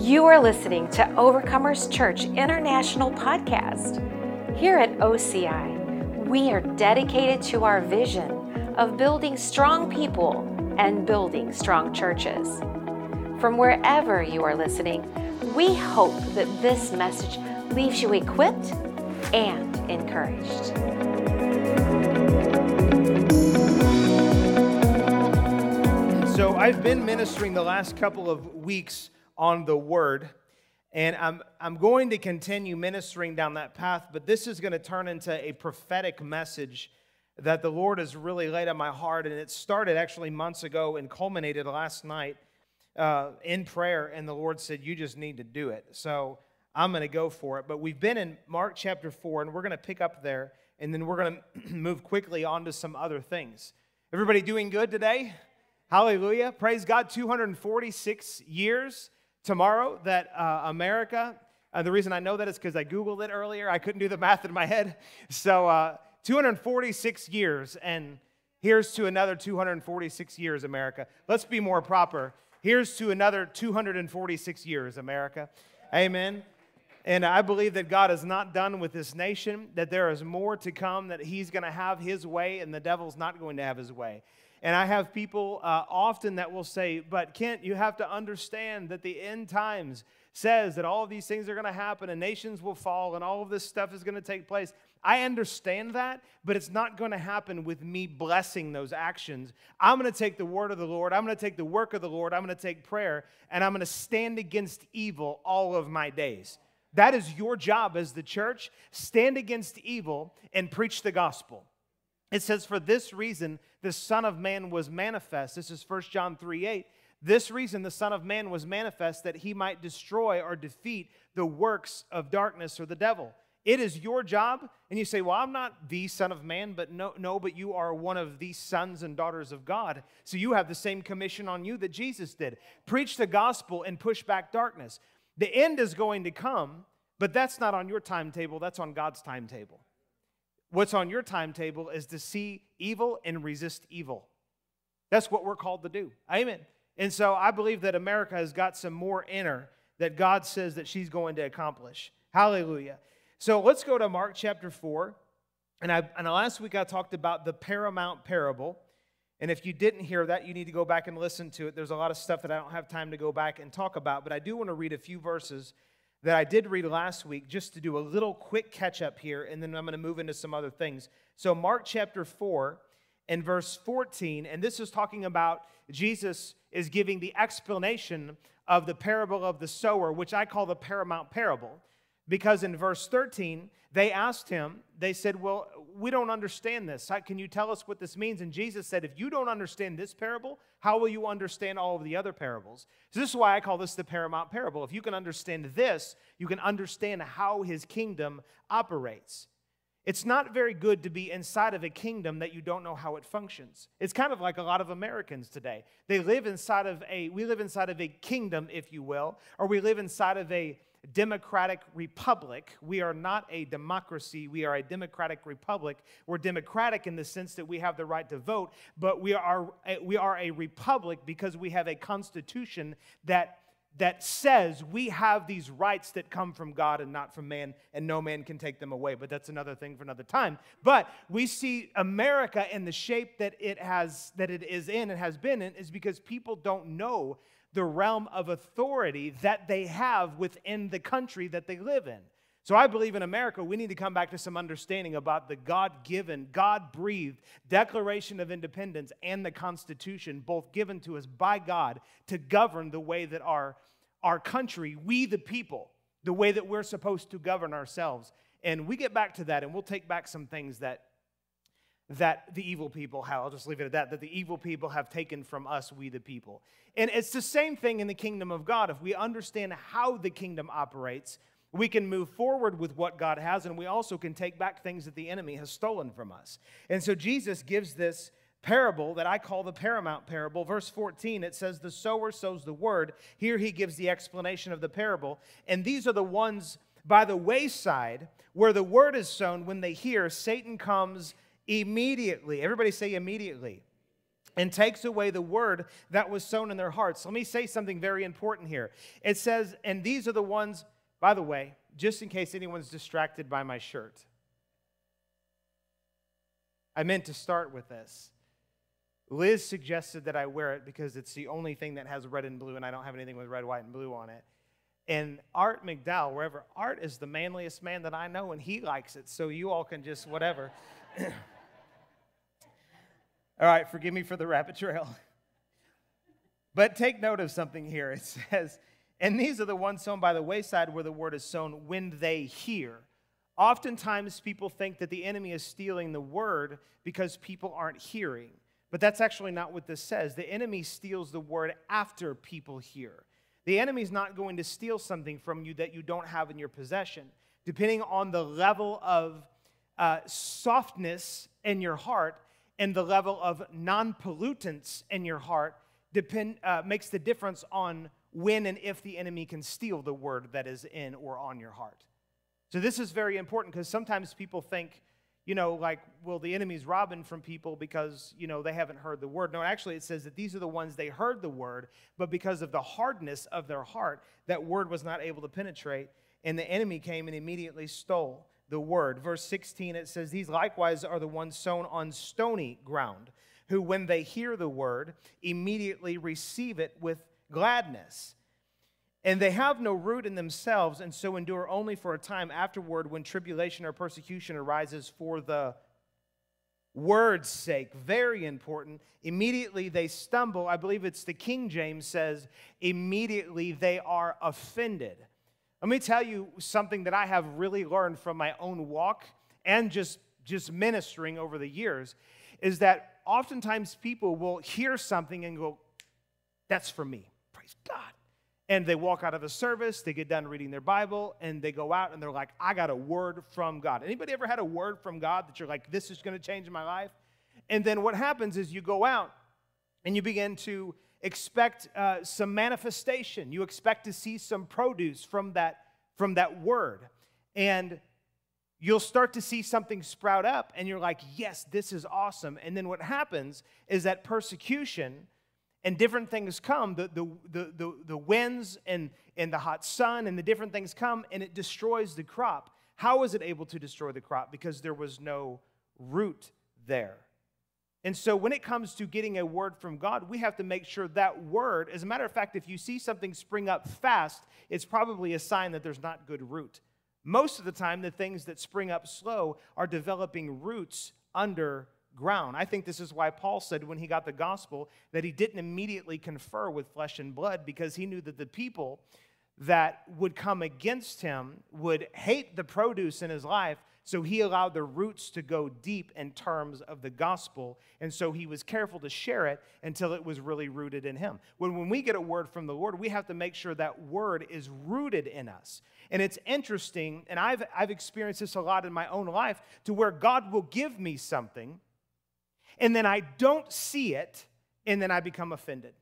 You are listening to Overcomers Church International Podcast. Here at OCI, we are dedicated to our vision of building strong people and building strong churches. From wherever you are listening, we hope that this message leaves you equipped and encouraged. So, I've been ministering the last couple of weeks on the Word, and I'm, I'm going to continue ministering down that path, but this is going to turn into a prophetic message that the Lord has really laid on my heart, and it started actually months ago and culminated last night uh, in prayer, and the Lord said, You just need to do it. So, I'm going to go for it. But we've been in Mark chapter 4, and we're going to pick up there, and then we're going to move quickly on to some other things. Everybody doing good today? Hallelujah. Praise God. 246 years tomorrow that uh, America, uh, the reason I know that is because I Googled it earlier. I couldn't do the math in my head. So, uh, 246 years, and here's to another 246 years, America. Let's be more proper. Here's to another 246 years, America. Amen. And I believe that God is not done with this nation, that there is more to come, that He's going to have His way, and the devil's not going to have His way. And I have people uh, often that will say, But Kent, you have to understand that the end times says that all of these things are going to happen and nations will fall and all of this stuff is going to take place. I understand that, but it's not going to happen with me blessing those actions. I'm going to take the word of the Lord, I'm going to take the work of the Lord, I'm going to take prayer, and I'm going to stand against evil all of my days. That is your job as the church. Stand against evil and preach the gospel. It says, For this reason, the Son of Man was manifest. This is 1 John 3 8. This reason, the Son of Man was manifest that he might destroy or defeat the works of darkness or the devil. It is your job. And you say, Well, I'm not the Son of Man, but no, no, but you are one of these sons and daughters of God. So you have the same commission on you that Jesus did preach the gospel and push back darkness. The end is going to come, but that's not on your timetable, that's on God's timetable. What's on your timetable is to see evil and resist evil. That's what we're called to do. Amen. And so I believe that America has got some more in her that God says that she's going to accomplish. Hallelujah. So let's go to Mark chapter 4. And, I, and last week I talked about the paramount parable. And if you didn't hear that, you need to go back and listen to it. There's a lot of stuff that I don't have time to go back and talk about, but I do want to read a few verses that I did read last week just to do a little quick catch up here, and then I'm going to move into some other things. So, Mark chapter 4 and verse 14, and this is talking about Jesus is giving the explanation of the parable of the sower, which I call the paramount parable. Because in verse 13, they asked him, they said, Well, we don't understand this. Can you tell us what this means? And Jesus said, If you don't understand this parable, how will you understand all of the other parables? So, this is why I call this the paramount parable. If you can understand this, you can understand how his kingdom operates. It's not very good to be inside of a kingdom that you don't know how it functions. It's kind of like a lot of Americans today. They live inside of a, we live inside of a kingdom, if you will, or we live inside of a democratic republic. We are not a democracy, we are a democratic republic. We're democratic in the sense that we have the right to vote, but we are we are a republic because we have a constitution that that says we have these rights that come from God and not from man, and no man can take them away. But that's another thing for another time. But we see America in the shape that it has, that it is in and has been in, is because people don't know the realm of authority that they have within the country that they live in. So I believe in America, we need to come back to some understanding about the God given, God breathed Declaration of Independence and the Constitution, both given to us by God to govern the way that our, our country, we the people, the way that we're supposed to govern ourselves. And we get back to that and we'll take back some things that that the evil people have. I'll just leave it at that, that the evil people have taken from us, we the people. And it's the same thing in the kingdom of God. If we understand how the kingdom operates, we can move forward with what God has, and we also can take back things that the enemy has stolen from us. And so Jesus gives this parable that I call the paramount parable. Verse 14, it says, The sower sows the word. Here he gives the explanation of the parable. And these are the ones by the wayside where the word is sown. When they hear, Satan comes immediately. Everybody say immediately. and takes away the word that was sown in their hearts. Let me say something very important here. It says, and these are the ones, by the way, just in case anyone's distracted by my shirt. I meant to start with this. Liz suggested that I wear it because it's the only thing that has red and blue, and I don't have anything with red, white, and blue on it. And Art McDowell, wherever, Art is the manliest man that I know, and he likes it, so you all can just whatever. all right, forgive me for the rabbit trail. But take note of something here. It says, and these are the ones sown by the wayside where the word is sown when they hear. Oftentimes, people think that the enemy is stealing the word because people aren't hearing. But that's actually not what this says. The enemy steals the word after people hear. The enemy's not going to steal something from you that you don't have in your possession. Depending on the level of uh, softness in your heart and the level of non pollutants in your heart, depend, uh, makes the difference on when and if the enemy can steal the word that is in or on your heart. So, this is very important because sometimes people think, you know, like, well, the enemy's robbing from people because, you know, they haven't heard the word. No, actually, it says that these are the ones they heard the word, but because of the hardness of their heart, that word was not able to penetrate, and the enemy came and immediately stole the word. Verse 16, it says, These likewise are the ones sown on stony ground, who, when they hear the word, immediately receive it with gladness. And they have no root in themselves, and so endure only for a time afterward when tribulation or persecution arises for the word's sake. Very important. Immediately they stumble. I believe it's the King James says, immediately they are offended. Let me tell you something that I have really learned from my own walk and just, just ministering over the years is that oftentimes people will hear something and go, That's for me. Praise God. And they walk out of a service they get done reading their bible and they go out and they're like i got a word from god. Anybody ever had a word from god that you're like this is going to change my life? And then what happens is you go out and you begin to expect uh, some manifestation. You expect to see some produce from that from that word. And you'll start to see something sprout up and you're like yes this is awesome. And then what happens is that persecution and different things come. The, the, the, the, the winds and, and the hot sun and the different things come and it destroys the crop. How is it able to destroy the crop? Because there was no root there and so when it comes to getting a word from god we have to make sure that word as a matter of fact if you see something spring up fast it's probably a sign that there's not good root most of the time the things that spring up slow are developing roots underground. I think this is why Paul said when he got the gospel that he didn't immediately confer with flesh and blood because he knew that the people that would come against him would hate the produce in his life. So he allowed the roots to go deep in terms of the gospel. And so he was careful to share it until it was really rooted in him. When, when we get a word from the Lord, we have to make sure that word is rooted in us. And it's interesting, and I've, I've experienced this a lot in my own life, to where God will give me something and then I don't see it, and then I become offended.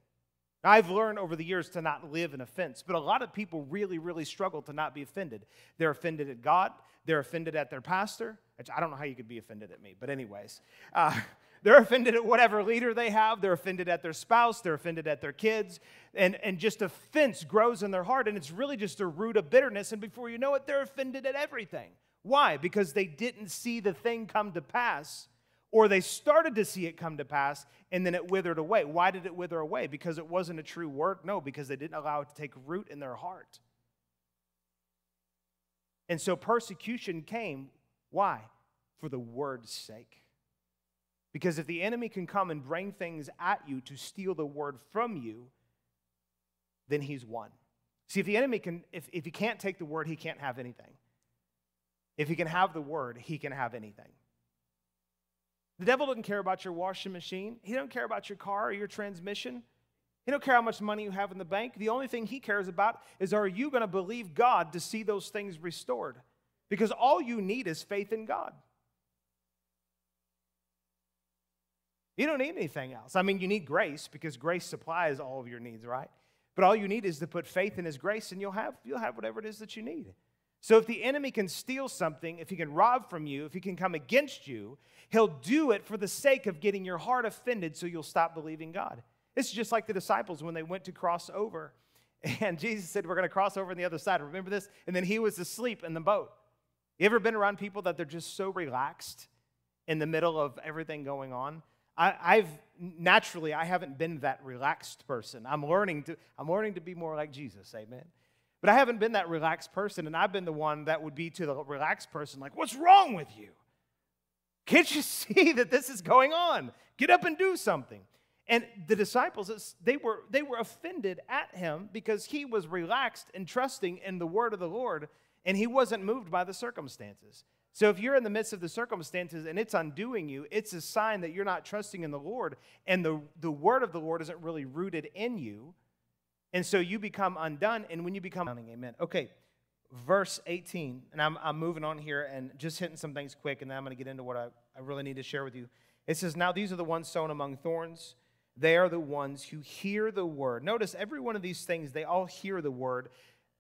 I've learned over the years to not live in offense, but a lot of people really, really struggle to not be offended. They're offended at God, they're offended at their pastor. I don't know how you could be offended at me, but, anyways, uh, they're offended at whatever leader they have, they're offended at their spouse, they're offended at their kids, and, and just offense grows in their heart, and it's really just a root of bitterness. And before you know it, they're offended at everything. Why? Because they didn't see the thing come to pass or they started to see it come to pass and then it withered away. Why did it wither away? Because it wasn't a true word? No, because they didn't allow it to take root in their heart. And so persecution came. Why? For the word's sake. Because if the enemy can come and bring things at you to steal the word from you, then he's won. See, if the enemy can, if, if he can't take the word, he can't have anything. If he can have the word, he can have anything. The devil doesn't care about your washing machine. He don't care about your car or your transmission. He don't care how much money you have in the bank. The only thing he cares about is are you going to believe God to see those things restored? Because all you need is faith in God. You don't need anything else. I mean, you need grace because grace supplies all of your needs, right? But all you need is to put faith in his grace and you'll have you'll have whatever it is that you need. So if the enemy can steal something, if he can rob from you, if he can come against you, he'll do it for the sake of getting your heart offended so you'll stop believing God. It's just like the disciples when they went to cross over. And Jesus said, We're going to cross over on the other side. Remember this? And then he was asleep in the boat. You ever been around people that they're just so relaxed in the middle of everything going on? I, have naturally I haven't been that relaxed person. I'm learning to I'm learning to be more like Jesus, amen. But I haven't been that relaxed person, and I've been the one that would be to the relaxed person, like, what's wrong with you? Can't you see that this is going on? Get up and do something. And the disciples, they were, they were offended at him because he was relaxed and trusting in the word of the Lord, and he wasn't moved by the circumstances. So if you're in the midst of the circumstances and it's undoing you, it's a sign that you're not trusting in the Lord, and the, the word of the Lord isn't really rooted in you. And so you become undone, and when you become, amen. Okay, verse 18, and I'm, I'm moving on here and just hitting some things quick, and then I'm going to get into what I, I really need to share with you. It says, Now these are the ones sown among thorns. They are the ones who hear the word. Notice every one of these things, they all hear the word,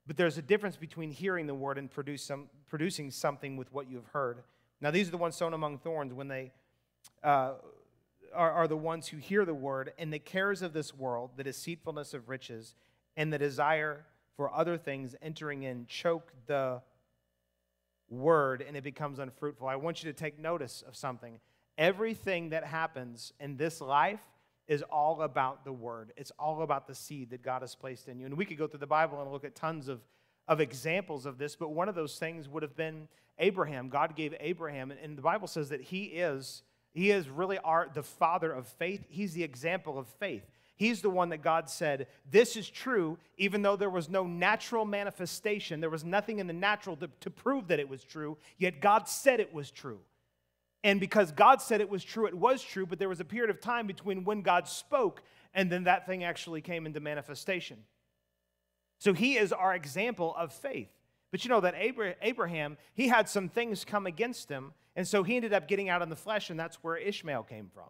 but there's a difference between hearing the word and produce some, producing something with what you've heard. Now, these are the ones sown among thorns when they uh, are, are the ones who hear the word, and the cares of this world, the deceitfulness of riches, and the desire for other things entering in choke the word and it becomes unfruitful. I want you to take notice of something. Everything that happens in this life is all about the word, it's all about the seed that God has placed in you. And we could go through the Bible and look at tons of, of examples of this, but one of those things would have been Abraham. God gave Abraham, and the Bible says that he is. He is really our, the father of faith. He's the example of faith. He's the one that God said, This is true, even though there was no natural manifestation. There was nothing in the natural to, to, prove that it was true, yet God said it was true. And because God said it was true, it was true, but there was a period of time between when God spoke and then that thing actually came into manifestation. So he is our example of faith. But you know that Abraham, he had some things come against him, and so he ended up getting out in the flesh, and that's where Ishmael came from.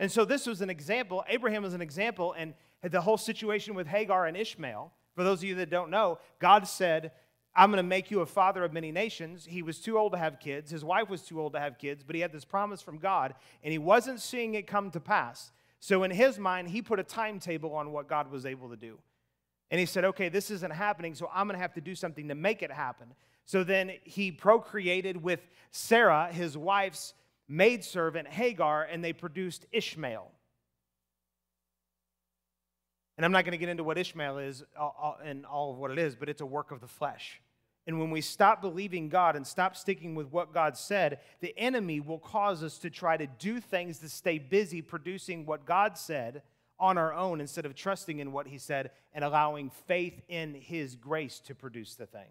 And so this was an example. Abraham was an example, and the whole situation with Hagar and Ishmael. For those of you that don't know, God said, I'm going to make you a father of many nations. He was too old to have kids. His wife was too old to have kids, but he had this promise from God, and he wasn't seeing it come to pass. So, in his mind, he put a timetable on what God was able to do. And he said, Okay, this isn't happening, so I'm going to have to do something to make it happen. So then he procreated with Sarah, his wife's maidservant Hagar, and they produced Ishmael. And I'm not going to get into what Ishmael is uh, uh, and all of what it is, but it's a work of the flesh. And when we stop believing God and stop sticking with what God said, the enemy will cause us to try to do things to stay busy producing what God said on our own instead of trusting in what He said and allowing faith in His grace to produce the thing.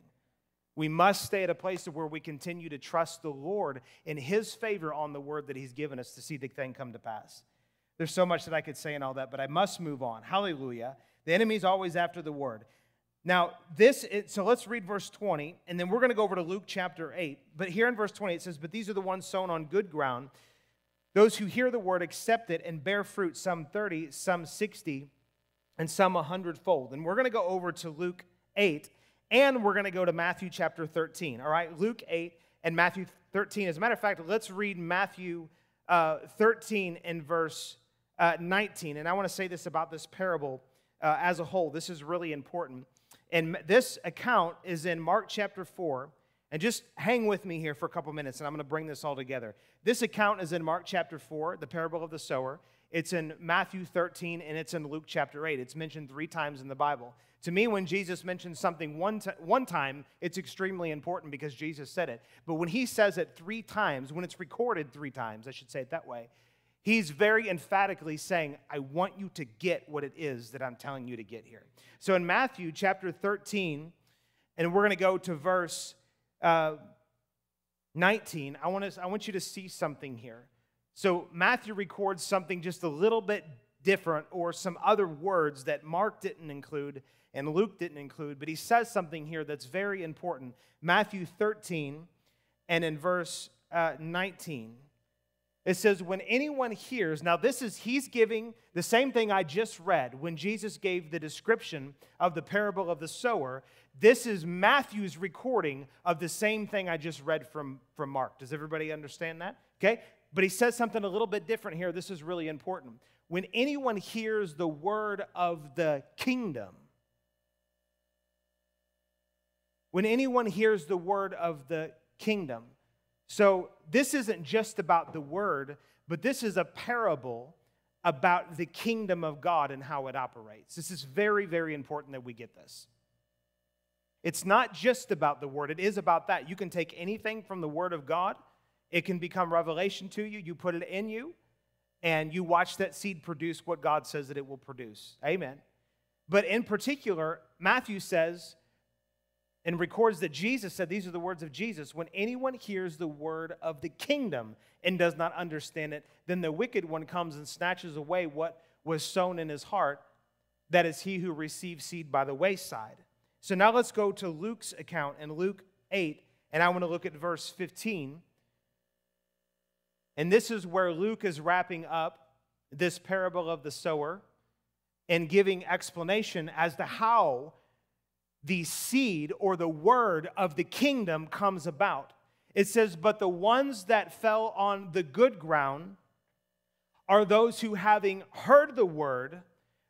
We must stay at a place where we continue to trust the Lord in His favor on the word that He's given us to see the thing come to pass. There's so much that I could say and all that, but I must move on. Hallelujah. The enemy's always after the word. Now, this, is, so let's read verse 20, and then we're going to go over to Luke chapter 8. But here in verse 20, it says, But these are the ones sown on good ground, those who hear the word, accept it, and bear fruit, some 30, some 60, and some a hundredfold. And we're going to go over to Luke 8 and we're going to go to Matthew chapter 13. All right, Luke 8 and Matthew 13. As a matter of fact, let's read Matthew uh, 13 and verse uh, 19. And I want to say this about this parable uh, as a whole. This is really important. And this account is in Mark chapter 4. And just hang with me here for a couple minutes, and I'm going to bring this all together. This account is in Mark chapter 4, the parable of the sower. It's in Matthew 13, and it's in Luke chapter 8. It's mentioned three times in the Bible. To me, when Jesus mentions something one, t- one time, it's extremely important because Jesus said it. But when he says it three times, when it's recorded three times, I should say it that way, he's very emphatically saying, I want you to get what it is that I'm telling you to get here. So in Matthew chapter 13, and we're going to go to verse uh, 19, I want, to, I want you to see something here. So Matthew records something just a little bit different or some other words that Mark didn't include and Luke didn't include, but he says something here that's very important. Matthew 13 and in verse uh, 19. It says, when anyone hears, now this is, he's giving the same thing I just read when Jesus gave the description of the parable of the sower. This is Matthew's recording of the same thing I just read from, from Mark. Does everybody understand that? Okay? But he says something a little bit different here. This is really important. When anyone hears the word of the kingdom, when anyone hears the word of the kingdom, so this isn't just about the word, but this is a parable about the kingdom of God and how it operates. This is very, very important that we get this. It's not just about the word, it is about that. You can take anything from the word of God, it can become revelation to you. You put it in you, and you watch that seed produce what God says that it will produce. Amen. But in particular, Matthew says, and records that Jesus said, These are the words of Jesus. When anyone hears the word of the kingdom and does not understand it, then the wicked one comes and snatches away what was sown in his heart. That is he who receives seed by the wayside. So now let's go to Luke's account in Luke 8, and I want to look at verse 15. And this is where Luke is wrapping up this parable of the sower and giving explanation as to how the seed or the word of the kingdom comes about. It says, But the ones that fell on the good ground are those who, having heard the word,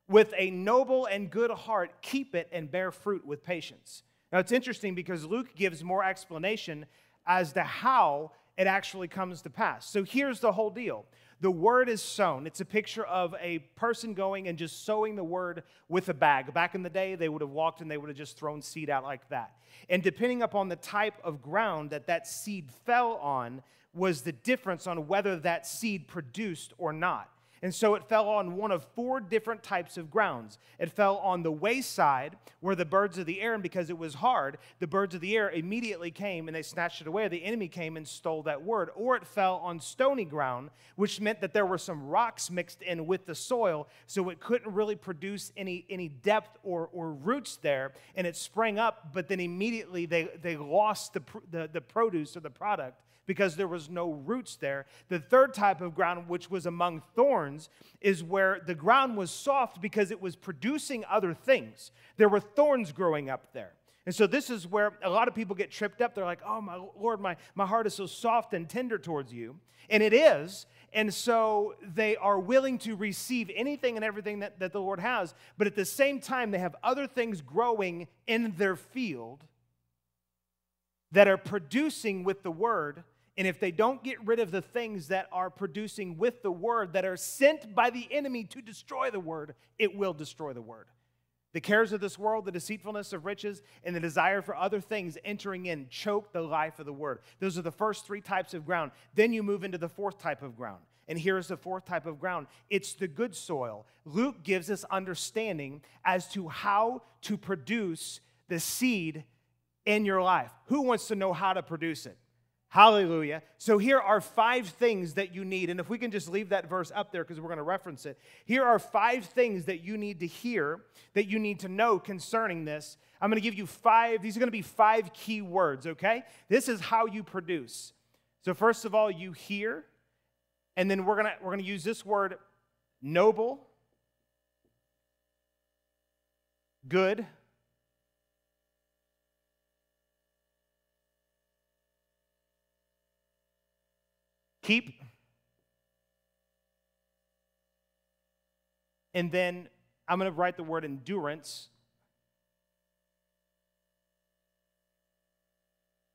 with a noble and good heart, keep it and bear fruit with patience. Now, it's interesting because Luke gives more explanation as to how it actually comes to pass. So here's the whole deal the word is sown. It's a picture of a person going and just sowing the word with a bag. Back in the day, they would have walked and they would have just thrown seed out like that. And depending upon the type of ground that that seed fell on, was the difference on whether that seed produced or not. And so it fell on one of four different types of grounds. It fell on the wayside where the birds of the air, and because it was hard, the birds of the air immediately came and they snatched it away. The enemy came and stole that word. Or it fell on stony ground, which meant that there were some rocks mixed in with the soil, so it couldn't really produce any, any depth or, or roots there. And it sprang up, but then immediately they, they lost the, the, the produce or the product because there was no roots there. The third type of ground, which was among thorns, is where the ground was soft because it was producing other things. There were thorns growing up there. And so this is where a lot of people get tripped up. They're like, oh, my Lord, my, my heart is so soft and tender towards you. And it is. And so they are willing to receive anything and everything that, that the Lord has. But at the same time, they have other things growing in their field that are producing with the word and if they don't get rid of the things that are producing with the word, that are sent by the enemy to destroy the word, it will destroy the word. The cares of this world, the deceitfulness of riches, and the desire for other things entering in choke the life of the word. Those are the first three types of ground. Then you move into the fourth type of ground. And here's the fourth type of ground it's the good soil. Luke gives us understanding as to how to produce the seed in your life. Who wants to know how to produce it? Hallelujah. So here are five things that you need. And if we can just leave that verse up there because we're going to reference it. Here are five things that you need to hear, that you need to know concerning this. I'm going to give you five. These are going to be five key words, okay? This is how you produce. So first of all, you hear, and then we're going to we're going to use this word noble, good, Keep. And then I'm going to write the word endurance,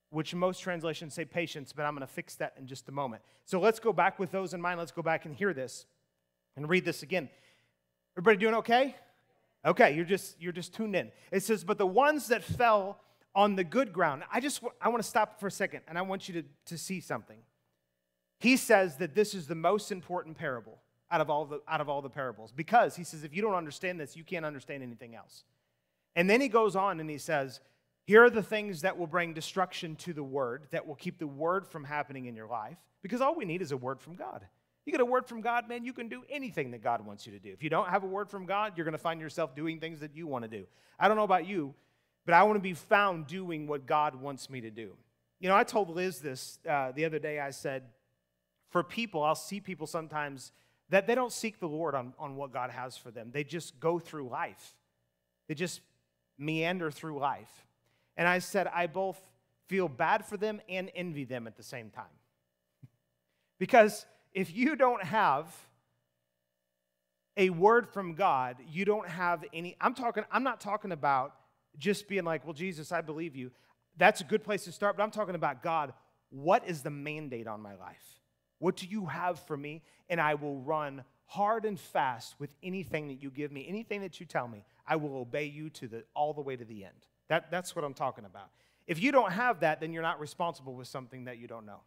which most translations say patience, but I'm going to fix that in just a moment. So let's go back with those in mind. Let's go back and hear this and read this again. Everybody doing okay? Okay, you're just you're just tuned in. It says, "But the ones that fell on the good ground." I just I want to stop for a second and I want you to, to see something. He says that this is the most important parable out of all the, out of all the parables because he says, if you don't understand this, you can't understand anything else. And then he goes on and he says, here are the things that will bring destruction to the word, that will keep the word from happening in your life, because all we need is a word from God. You get a word from God, man, you can do anything that God wants you to do. If you don't have a word from God, you're going to find yourself doing things that you want to do. I don't know about you, but I want to be found doing what God wants me to do. You know, I told Liz this uh, the other day. I said, for people, I'll see people sometimes that they don't seek the Lord on, on what God has for them. They just go through life, they just meander through life. And I said, I both feel bad for them and envy them at the same time. because if you don't have a word from God, you don't have any. I'm talking, I'm not talking about just being like, well, Jesus, I believe you. That's a good place to start, but I'm talking about God, what is the mandate on my life? What do you have for me? And I will run hard and fast with anything that you give me, anything that you tell me. I will obey you to the all the way to the end. That, that's what I'm talking about. If you don't have that, then you're not responsible with something that you don't know.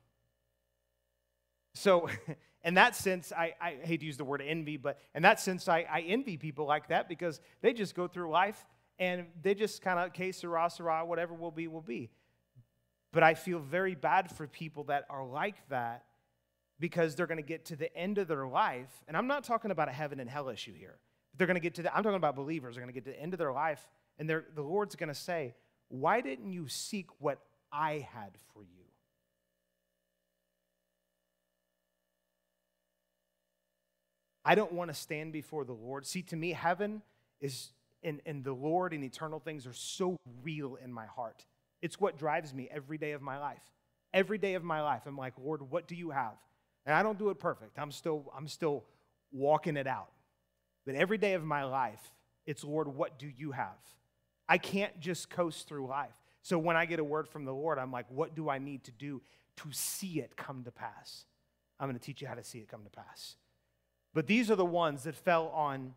So, in that sense, I, I hate to use the word envy, but in that sense, I, I envy people like that because they just go through life and they just kind of, que sera, sera, whatever will be, will be. But I feel very bad for people that are like that because they're going to get to the end of their life. And I'm not talking about a heaven and hell issue here. They're going to get to the, I'm talking about believers. They're going to get to the end of their life, and the Lord's going to say, Why didn't you seek what I had for you? I don't want to stand before the Lord. See, to me, heaven is, and, and the Lord and eternal things are so real in my heart. It's what drives me every day of my life. Every day of my life, I'm like, Lord, what do you have? And I don't do it perfect. I'm still, I'm still walking it out. But every day of my life, it's, Lord, what do you have? I can't just coast through life. So when I get a word from the Lord, I'm like, what do I need to do to see it come to pass? I'm going to teach you how to see it come to pass. But these are the ones that fell on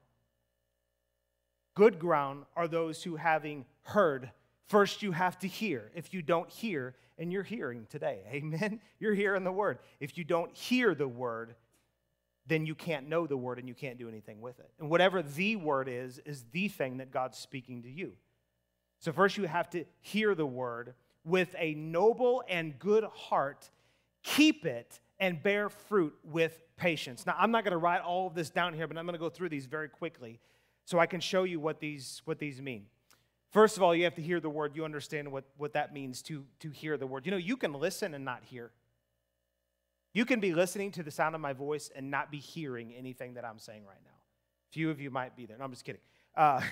good ground, are those who, having heard, first you have to hear. If you don't hear, and you're hearing today, amen? You're hearing the word. If you don't hear the word, then you can't know the word and you can't do anything with it. And whatever the word is, is the thing that God's speaking to you. So, first, you have to hear the word with a noble and good heart, keep it, and bear fruit with patience. Now, I'm not going to write all of this down here, but I'm going to go through these very quickly so I can show you what these, what these mean. First of all, you have to hear the word. You understand what, what that means to, to hear the word. You know, you can listen and not hear. You can be listening to the sound of my voice and not be hearing anything that I'm saying right now. Few of you might be there. No, I'm just kidding. Uh,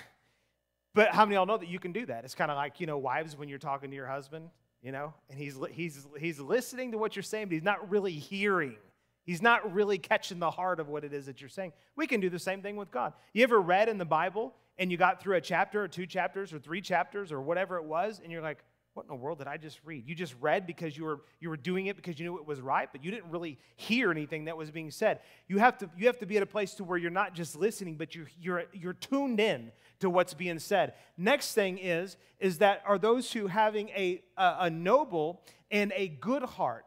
but how many of y'all know that you can do that? It's kind of like, you know, wives when you're talking to your husband, you know, and he's, he's, he's listening to what you're saying, but he's not really hearing. He's not really catching the heart of what it is that you're saying. We can do the same thing with God. You ever read in the Bible and you got through a chapter or two chapters or three chapters or whatever it was, and you're like, what in the world did I just read? You just read because you were, you were doing it because you knew it was right, but you didn't really hear anything that was being said. You have to, you have to be at a place to where you're not just listening, but you're, you're, you're tuned in to what's being said. Next thing is, is that are those who having a, a, a noble and a good heart.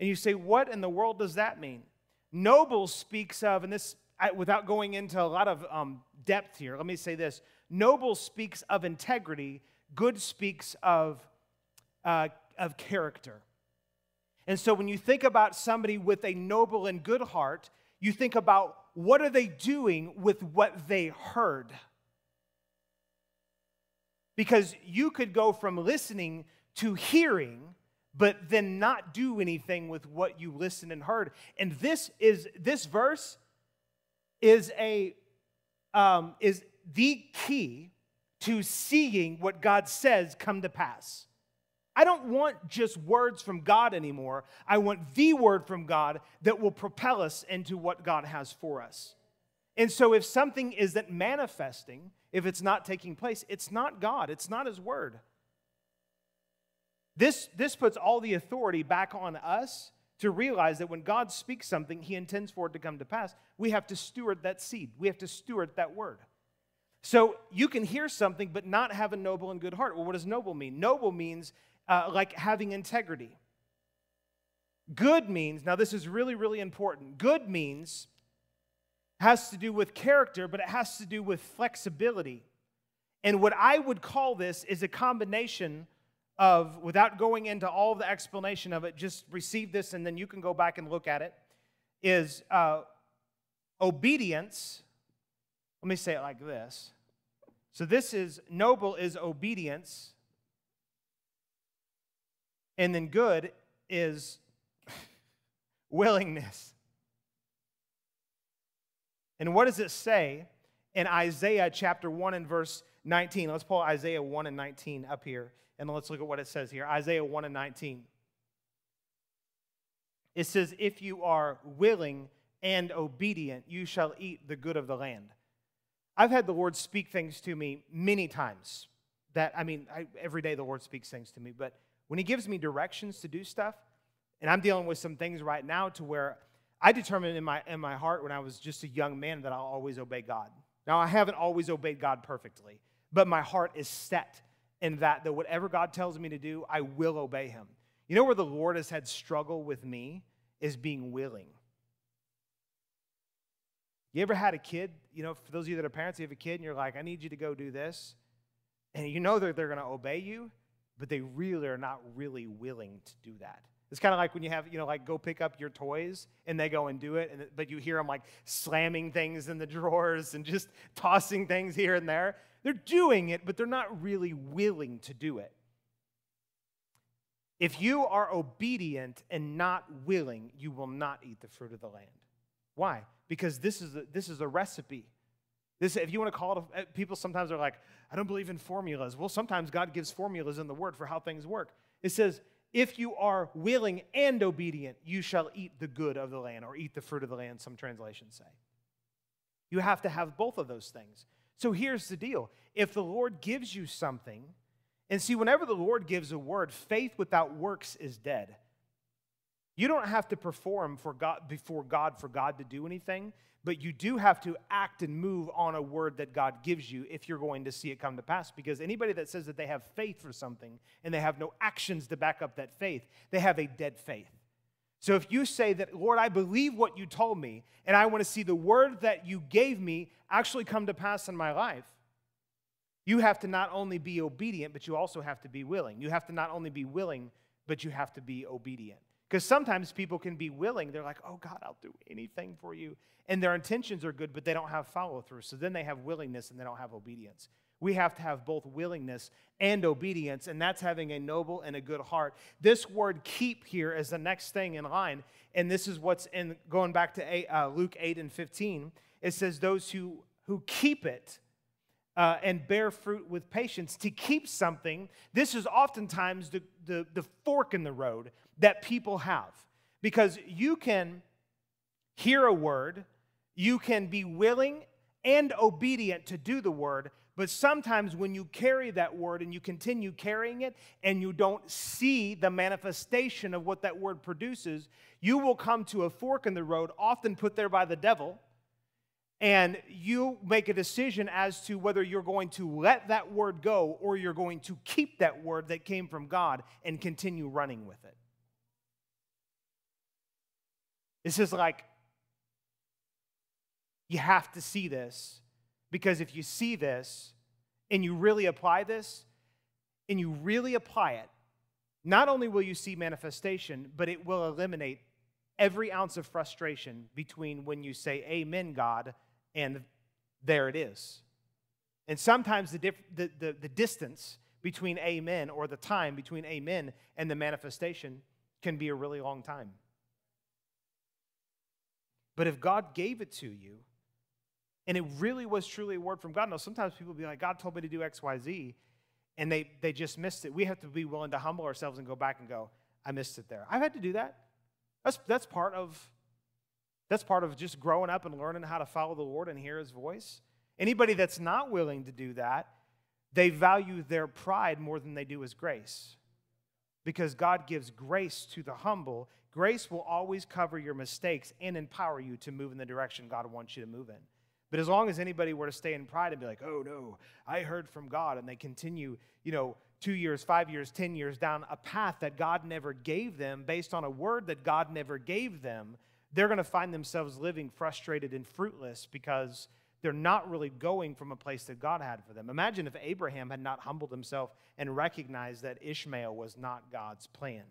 And you say, what in the world does that mean? Noble speaks of, and this, without going into a lot of um, depth here, let me say this noble speaks of integrity, good speaks of, uh, of character. And so when you think about somebody with a noble and good heart, you think about what are they doing with what they heard? Because you could go from listening to hearing but then not do anything with what you listened and heard. And this is this verse is a um, is the key to seeing what God says come to pass. I don't want just words from God anymore. I want the word from God that will propel us into what God has for us. And so, if something isn't manifesting, if it's not taking place, it's not God, it's not His word. This, this puts all the authority back on us to realize that when God speaks something, He intends for it to come to pass. We have to steward that seed, we have to steward that word. So you can hear something but not have a noble and good heart. Well, what does noble mean? Noble means uh, like having integrity. Good means, now this is really, really important. Good means has to do with character, but it has to do with flexibility. And what I would call this is a combination of, without going into all the explanation of it, just receive this and then you can go back and look at it, is uh, obedience. Let me say it like this. So, this is noble is obedience, and then good is willingness. And what does it say in Isaiah chapter 1 and verse 19? Let's pull Isaiah 1 and 19 up here and let's look at what it says here Isaiah 1 and 19. It says, If you are willing and obedient, you shall eat the good of the land. I've had the Lord speak things to me many times. That, I mean, I, every day the Lord speaks things to me, but when He gives me directions to do stuff, and I'm dealing with some things right now to where I determined in my, in my heart when I was just a young man that I'll always obey God. Now, I haven't always obeyed God perfectly, but my heart is set in that, that whatever God tells me to do, I will obey Him. You know where the Lord has had struggle with me is being willing. You ever had a kid, you know, for those of you that are parents, you have a kid and you're like, I need you to go do this. And you know that they're going to obey you, but they really are not really willing to do that. It's kind of like when you have, you know, like go pick up your toys and they go and do it, and, but you hear them like slamming things in the drawers and just tossing things here and there. They're doing it, but they're not really willing to do it. If you are obedient and not willing, you will not eat the fruit of the land. Why? Because this is a, this is a recipe. This, if you want to call it, eh, people sometimes are like, I don't believe in formulas. Well, sometimes God gives formulas in the Word for how things work. It says, if you are willing and obedient, you shall eat the good of the land, or eat the fruit of the land, some translations say. You have to have both of those things. So here's the deal if the Lord gives you something, and see, whenever the Lord gives a word, faith without works is dead. You don't have to perform for God, before God for God to do anything, but you do have to act and move on a word that God gives you if you're going to see it come to pass. Because anybody that says that they have faith for something and they have no actions to back up that faith, they have a dead faith. So if you say that, Lord, I believe what you told me, and I want to see the word that you gave me actually come to pass in my life, you have to not only be obedient, but you also have to be willing. You have to not only be willing, but you have to be obedient. Because sometimes people can be willing. They're like, oh, God, I'll do anything for you. And their intentions are good, but they don't have follow through. So then they have willingness and they don't have obedience. We have to have both willingness and obedience, and that's having a noble and a good heart. This word keep here is the next thing in line, and this is what's in going back to eight, uh, Luke 8 and 15. It says, Those who, who keep it uh, and bear fruit with patience. To keep something, this is oftentimes the, the, the fork in the road that people have because you can hear a word, you can be willing and obedient to do the word, but sometimes when you carry that word and you continue carrying it and you don't see the manifestation of what that word produces, you will come to a fork in the road, often put there by the devil, and you make a decision as to whether you're going to let that word go or you're going to keep that word that came from God and continue running with it. This is like, you have to see this because if you see this and you really apply this and you really apply it, not only will you see manifestation, but it will eliminate every ounce of frustration between when you say, Amen, God, and there it is. And sometimes the, diff- the, the, the distance between amen or the time between amen and the manifestation can be a really long time. But if God gave it to you, and it really was truly a word from God. Now, sometimes people be like, God told me to do X, Y, Z, and they, they just missed it. We have to be willing to humble ourselves and go back and go, I missed it there. I've had to do that. That's, that's part of that's part of just growing up and learning how to follow the Lord and hear his voice. Anybody that's not willing to do that, they value their pride more than they do his grace. Because God gives grace to the humble. Grace will always cover your mistakes and empower you to move in the direction God wants you to move in. But as long as anybody were to stay in pride and be like, oh no, I heard from God, and they continue, you know, two years, five years, 10 years down a path that God never gave them based on a word that God never gave them, they're going to find themselves living frustrated and fruitless because they're not really going from a place that God had for them. Imagine if Abraham had not humbled himself and recognized that Ishmael was not God's plan.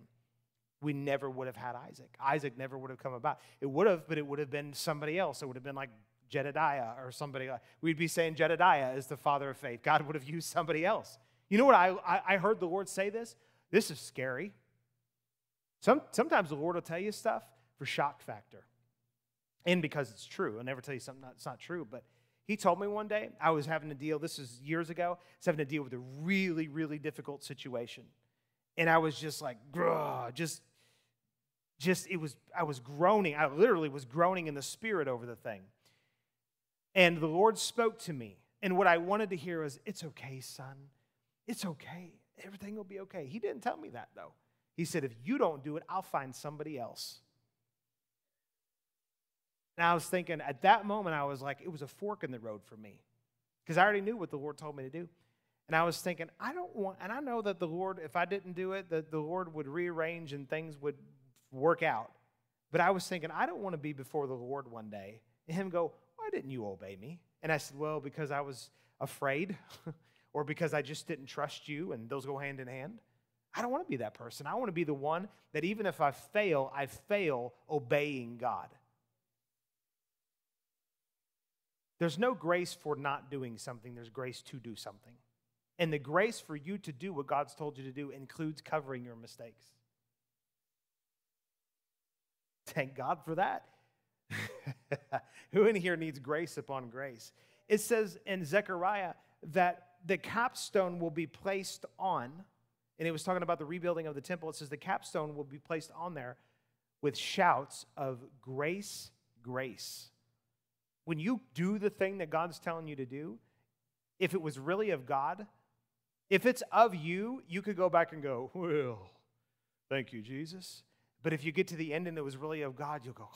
We never would have had Isaac. Isaac never would have come about. It would have, but it would have been somebody else. It would have been like Jedediah or somebody. We'd be saying Jedediah is the father of faith. God would have used somebody else. You know what? I, I heard the Lord say this. This is scary. Some, sometimes the Lord will tell you stuff for shock factor. And because it's true. I'll never tell you something that's not true, but he told me one day I was having to deal, this is years ago, I was having to deal with a really, really difficult situation. And I was just like, just, just, it was, I was groaning. I literally was groaning in the spirit over the thing. And the Lord spoke to me. And what I wanted to hear was, It's okay, son. It's okay. Everything will be okay. He didn't tell me that, though. He said, If you don't do it, I'll find somebody else. And I was thinking, at that moment, I was like, it was a fork in the road for me because I already knew what the Lord told me to do. And I was thinking, I don't want, and I know that the Lord, if I didn't do it, that the Lord would rearrange and things would work out. But I was thinking, I don't want to be before the Lord one day and Him go, Why didn't you obey me? And I said, Well, because I was afraid or because I just didn't trust you, and those go hand in hand. I don't want to be that person. I want to be the one that even if I fail, I fail obeying God. There's no grace for not doing something, there's grace to do something. And the grace for you to do what God's told you to do includes covering your mistakes. Thank God for that. Who in here needs grace upon grace? It says in Zechariah that the capstone will be placed on, and it was talking about the rebuilding of the temple. It says the capstone will be placed on there with shouts of grace, grace. When you do the thing that God's telling you to do, if it was really of God, if it's of you, you could go back and go, Well, thank you, Jesus. But if you get to the end and it was really of God, you'll go,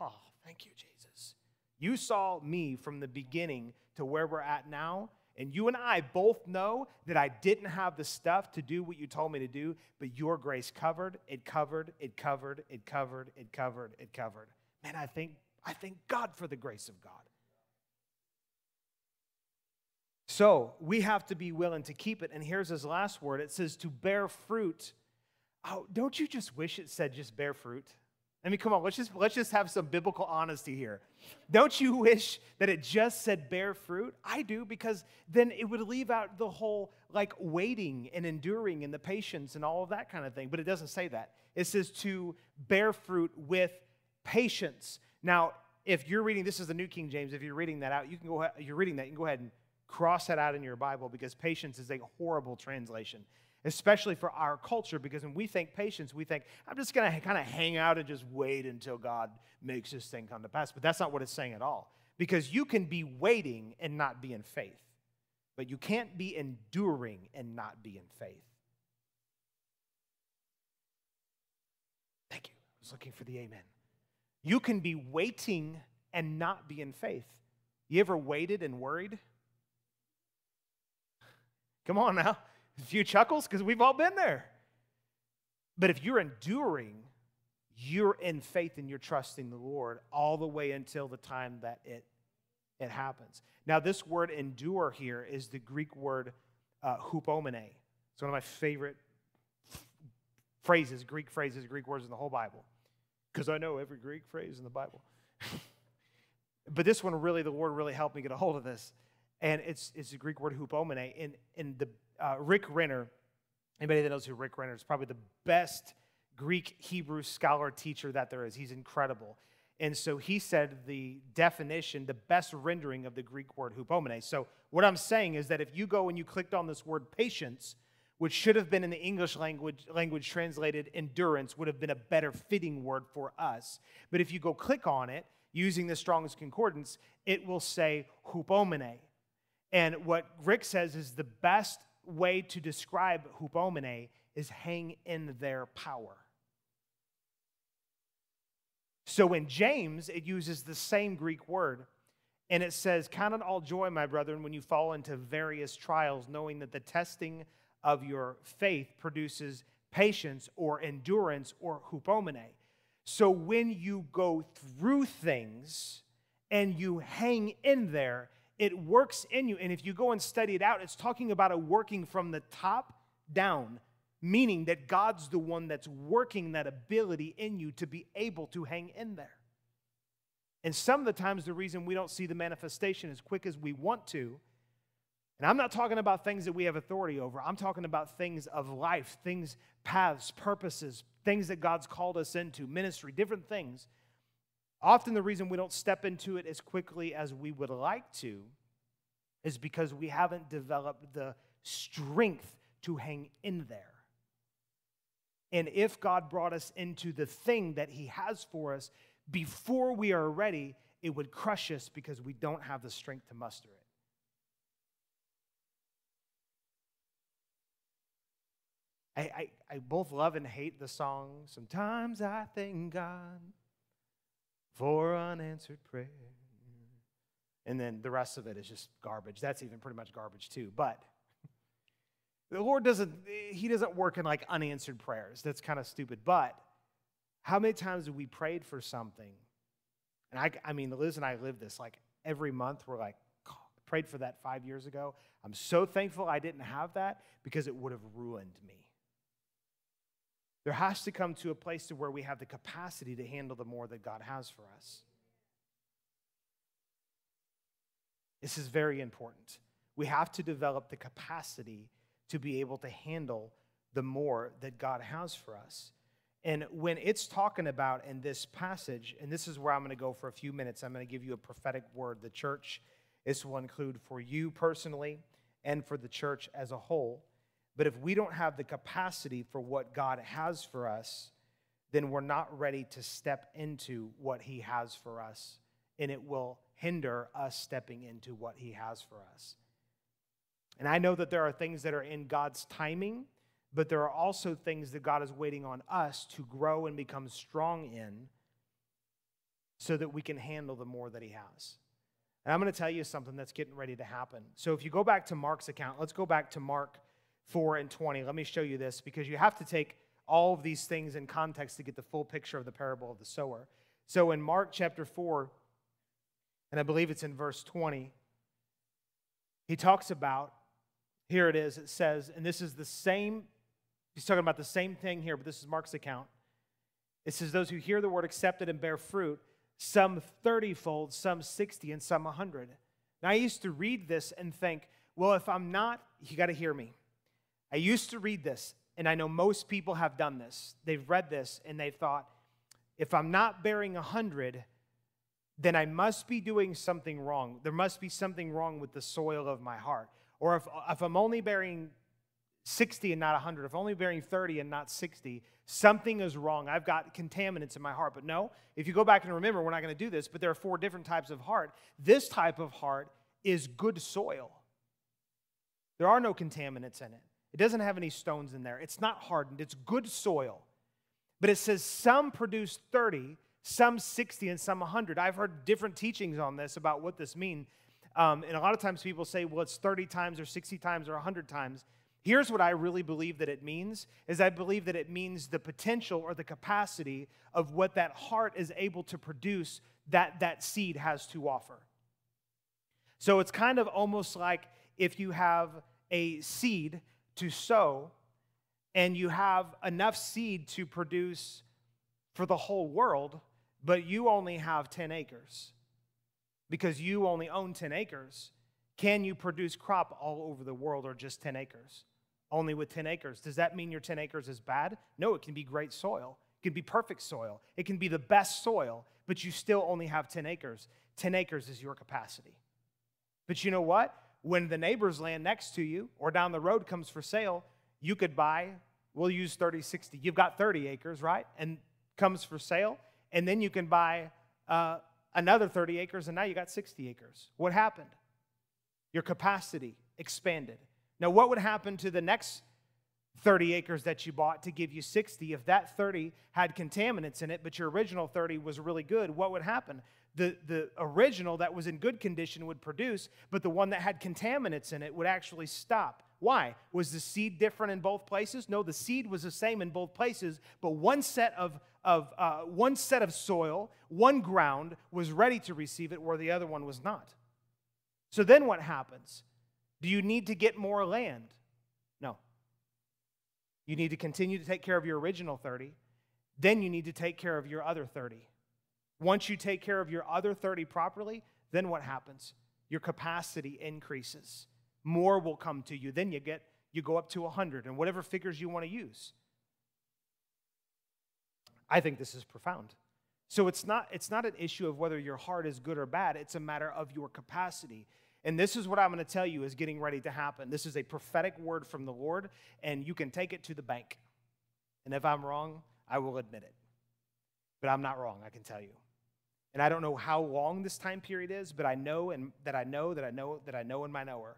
Oh, thank you, Jesus. You saw me from the beginning to where we're at now, and you and I both know that I didn't have the stuff to do what you told me to do, but your grace covered, it covered, it covered, it covered, it covered, it covered. Man, I think I thank God for the grace of God. So we have to be willing to keep it. And here's his last word it says to bear fruit. Oh, don't you just wish it said just bear fruit? I mean, come on, let's just, let's just have some biblical honesty here. Don't you wish that it just said bear fruit? I do, because then it would leave out the whole like waiting and enduring and the patience and all of that kind of thing. But it doesn't say that. It says to bear fruit with patience. Now, if you're reading, this is the New King James, if you're reading that out, you can go ahead, you're reading that, you can go ahead and cross that out in your Bible because patience is a horrible translation, especially for our culture. Because when we think patience, we think, I'm just going to kind of hang out and just wait until God makes this thing come to pass. But that's not what it's saying at all. Because you can be waiting and not be in faith, but you can't be enduring and not be in faith. Thank you. I was looking for the amen. You can be waiting and not be in faith. You ever waited and worried? Come on now. A few chuckles because we've all been there. But if you're enduring, you're in faith and you're trusting the Lord all the way until the time that it, it happens. Now, this word endure here is the Greek word uh, hupomene. It's one of my favorite phrases, Greek phrases, Greek words in the whole Bible because I know every Greek phrase in the Bible. but this one really, the Lord really helped me get a hold of this. And it's, it's the Greek word hupomene. And, and the, uh, Rick Renner, anybody that knows who Rick Renner is, probably the best Greek Hebrew scholar teacher that there is. He's incredible. And so he said the definition, the best rendering of the Greek word hupomene. So what I'm saying is that if you go and you clicked on this word patience, which should have been in the English language, language translated endurance, would have been a better fitting word for us. But if you go click on it using the Strong's Concordance, it will say hupomene. And what Rick says is the best way to describe hupomene is hang in there power. So in James, it uses the same Greek word. And it says, Count it all joy, my brethren, when you fall into various trials, knowing that the testing of your faith produces patience or endurance or hupomene. So when you go through things and you hang in there, it works in you. And if you go and study it out, it's talking about a working from the top down, meaning that God's the one that's working that ability in you to be able to hang in there. And some of the times, the reason we don't see the manifestation as quick as we want to And I'm not talking about things that we have authority over. I'm talking about things of life, things, paths, purposes, things that God's called us into, ministry, different things. Often the reason we don't step into it as quickly as we would like to is because we haven't developed the strength to hang in there. And if God brought us into the thing that He has for us before we are ready, it would crush us because we don't have the strength to muster it. I, I, I both love and hate the song. Sometimes I thank God for unanswered prayer. And then the rest of it is just garbage. That's even pretty much garbage too. But the Lord doesn't, He doesn't work in like unanswered prayers. That's kind of stupid. But how many times have we prayed for something? And I, I mean, Liz and I live this like every month. We're like, prayed for that five years ago. I'm so thankful I didn't have that because it would have ruined me. There has to come to a place to where we have the capacity to handle the more that God has for us. This is very important. We have to develop the capacity to be able to handle the more that God has for us. And when it's talking about in this passage, and this is where I'm going to go for a few minutes, I'm going to give you a prophetic word. The church, this will include for you personally and for the church as a whole. But if we don't have the capacity for what God has for us, then we're not ready to step into what He has for us, and it will hinder us stepping into what He has for us. And I know that there are things that are in God's timing, but there are also things that God is waiting on us to grow and become strong in so that we can handle the more that He has. And I'm going to tell you something that's getting ready to happen. So if you go back to Mark's account, let's go back to Mark 4 and 20. Let me show you this because you have to take all of these things in context to get the full picture of the parable of the sower. So in Mark chapter 4, and I believe it's in verse 20, he talks about, here it is, it says, and this is the same, he's talking about the same thing here, but this is Mark's account. It says, Those who hear the word accepted and bear fruit, some 30 fold, some 60, and some 100. Now, I used to read this and think, well, if I'm not, you got to hear me. I used to read this, and I know most people have done this. They've read this and they've thought, if I'm not bearing 100, then I must be doing something wrong. There must be something wrong with the soil of my heart. Or if, if I'm only bearing 60 and not 100, if I'm only bearing 30 and not 60, something is wrong. I've got contaminants in my heart. But no, if you go back and remember, we're not going to do this, but there are four different types of heart. This type of heart is good soil, there are no contaminants in it. It doesn't have any stones in there. It's not hardened, it's good soil. But it says some produce 30, some 60, and some 100. I've heard different teachings on this about what this means. Um, and a lot of times people say, well, it's 30 times or 60 times or 100 times. Here's what I really believe that it means is I believe that it means the potential or the capacity of what that heart is able to produce that that seed has to offer. So it's kind of almost like if you have a seed to sow and you have enough seed to produce for the whole world, but you only have 10 acres because you only own 10 acres, can you produce crop all over the world or just 10 acres? Only with 10 acres. Does that mean your 10 acres is bad? No, it can be great soil. It can be perfect soil. It can be the best soil, but you still only have 10 acres. 10 acres is your capacity. But you know what? When the neighbor's land next to you or down the road comes for sale, you could buy, we'll use 30, 60. You've got 30 acres, right? And comes for sale. And then you can buy uh, another 30 acres, and now you got 60 acres. What happened? Your capacity expanded. Now, what would happen to the next 30 acres that you bought to give you 60 if that 30 had contaminants in it, but your original 30 was really good? What would happen? The, the original that was in good condition would produce, but the one that had contaminants in it would actually stop. Why? Was the seed different in both places? No, the seed was the same in both places, but one set of, of uh, one set of soil, one ground was ready to receive it, where the other one was not. So then what happens? Do you need to get more land? No. You need to continue to take care of your original 30. Then you need to take care of your other 30. Once you take care of your other 30 properly, then what happens? Your capacity increases. More will come to you. Then you get you go up to 100 and whatever figures you want to use. I think this is profound. So it's not it's not an issue of whether your heart is good or bad, it's a matter of your capacity. And this is what I'm going to tell you is getting ready to happen. This is a prophetic word from the Lord and you can take it to the bank. And if I'm wrong, I will admit it. But I'm not wrong, I can tell you. And I don't know how long this time period is, but I know and that I know that I know that I know in my knower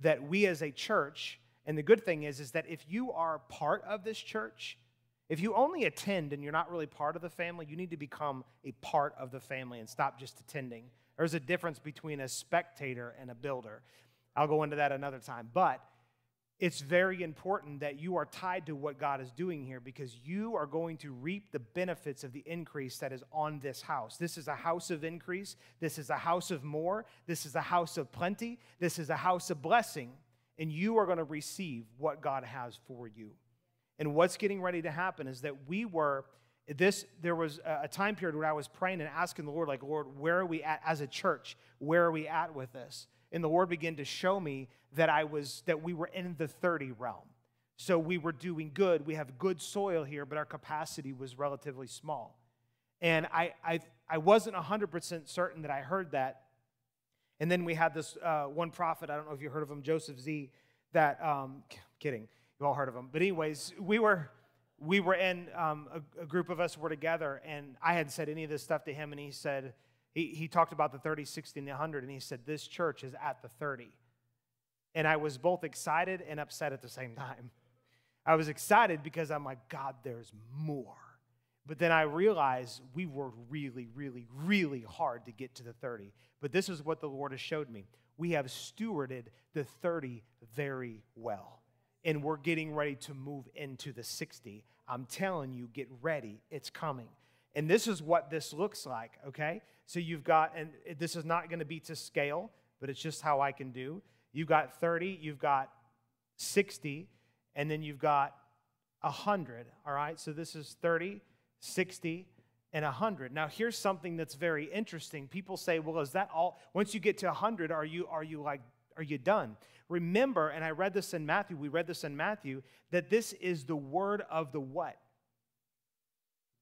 that we as a church, and the good thing is, is that if you are part of this church, if you only attend and you're not really part of the family, you need to become a part of the family and stop just attending. There's a difference between a spectator and a builder. I'll go into that another time. But it's very important that you are tied to what God is doing here because you are going to reap the benefits of the increase that is on this house. This is a house of increase. This is a house of more. This is a house of plenty. This is a house of blessing. And you are going to receive what God has for you. And what's getting ready to happen is that we were this there was a time period where I was praying and asking the Lord like Lord where are we at as a church where are we at with this and the Lord began to show me that I was that we were in the 30 realm. So we were doing good. We have good soil here, but our capacity was relatively small. And I I, I wasn't 100% certain that I heard that. And then we had this uh, one prophet, I don't know if you heard of him, Joseph Z, that, um, kidding, you all heard of him. But anyways, we were, we were in, um, a, a group of us were together, and I hadn't said any of this stuff to him, and he said, he, he talked about the 30, 60, and the 100, and he said, This church is at the 30. And I was both excited and upset at the same time. I was excited because I'm like, God, there's more. But then I realized we worked really, really, really hard to get to the 30. But this is what the Lord has showed me. We have stewarded the 30 very well. And we're getting ready to move into the 60. I'm telling you, get ready. It's coming. And this is what this looks like, okay? So you've got, and this is not going to be to scale, but it's just how I can do. You've got 30, you've got 60, and then you've got 100, all right? So this is 30, 60, and 100. Now here's something that's very interesting. People say, "Well, is that all once you get to 100 are you are you like are you done?" Remember, and I read this in Matthew, we read this in Matthew, that this is the word of the what?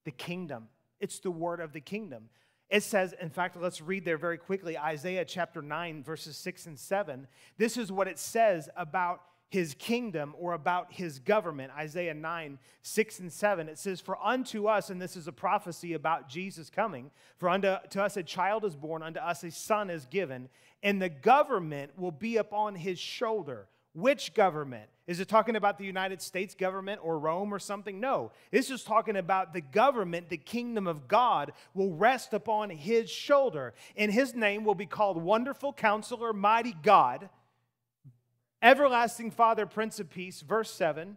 The kingdom. It's the word of the kingdom. It says, in fact, let's read there very quickly Isaiah chapter 9, verses 6 and 7. This is what it says about his kingdom or about his government. Isaiah 9, 6 and 7. It says, For unto us, and this is a prophecy about Jesus coming, for unto to us a child is born, unto us a son is given, and the government will be upon his shoulder. Which government? Is it talking about the United States government or Rome or something? No. This is talking about the government, the kingdom of God will rest upon his shoulder. And his name will be called Wonderful Counselor, Mighty God, Everlasting Father, Prince of Peace. Verse 7.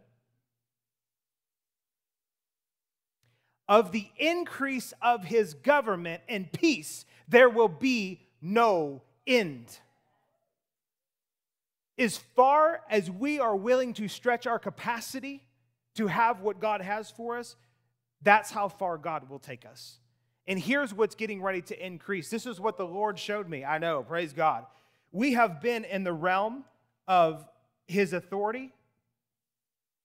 Of the increase of his government and peace, there will be no end as far as we are willing to stretch our capacity to have what God has for us, that's how far God will take us. And here's what's getting ready to increase. This is what the Lord showed me. I know, praise God. We have been in the realm of his authority.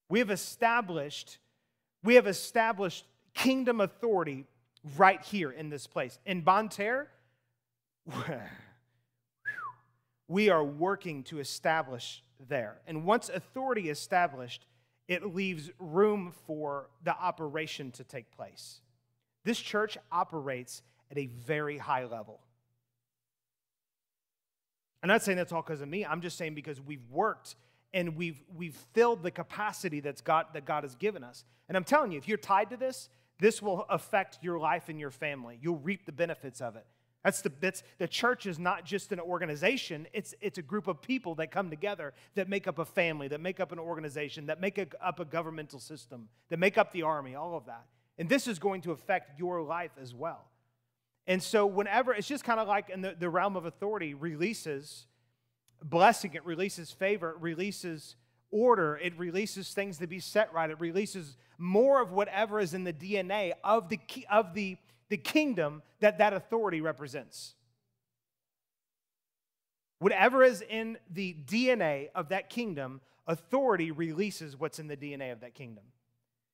We have established we have established kingdom authority right here in this place. In Bonne Terre, we are working to establish there. And once authority is established, it leaves room for the operation to take place. This church operates at a very high level. I'm not saying that's all because of me. I'm just saying because we've worked and we've, we've filled the capacity that's God, that God has given us. And I'm telling you, if you're tied to this, this will affect your life and your family. You'll reap the benefits of it. That's the, that's, the church is not just an organization, it's, it's a group of people that come together that make up a family, that make up an organization, that make a, up a governmental system, that make up the army, all of that. And this is going to affect your life as well. And so, whenever it's just kind of like in the, the realm of authority releases blessing, it releases favor, it releases order, it releases things to be set right, it releases more of whatever is in the DNA of the, of the the kingdom that that authority represents. Whatever is in the DNA of that kingdom, authority releases what's in the DNA of that kingdom.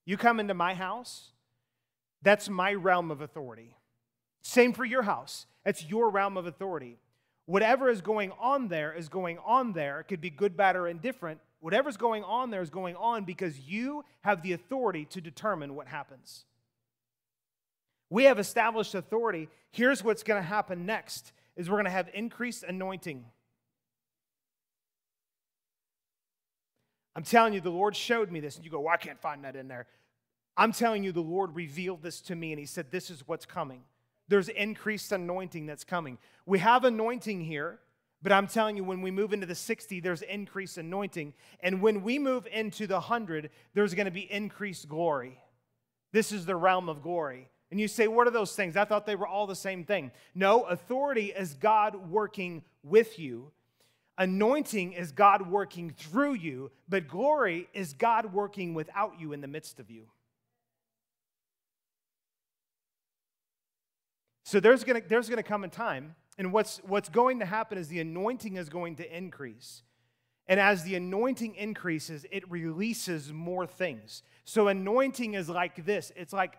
You come into my house, that's my realm of authority. Same for your house, that's your realm of authority. Whatever is going on there is going on there. It could be good, bad, or indifferent. Whatever's going on there is going on because you have the authority to determine what happens. We have established authority. Here's what's going to happen next is we're going to have increased anointing. I'm telling you, the Lord showed me this, and you go, well, I can't find that in there. I'm telling you, the Lord revealed this to me, and He said, This is what's coming. There's increased anointing that's coming. We have anointing here, but I'm telling you, when we move into the 60, there's increased anointing. And when we move into the 100, there's going to be increased glory. This is the realm of glory. And you say, What are those things? I thought they were all the same thing. No, authority is God working with you. Anointing is God working through you, but glory is God working without you in the midst of you. So there's gonna, there's gonna come a time, and what's, what's going to happen is the anointing is going to increase. And as the anointing increases, it releases more things. So anointing is like this it's like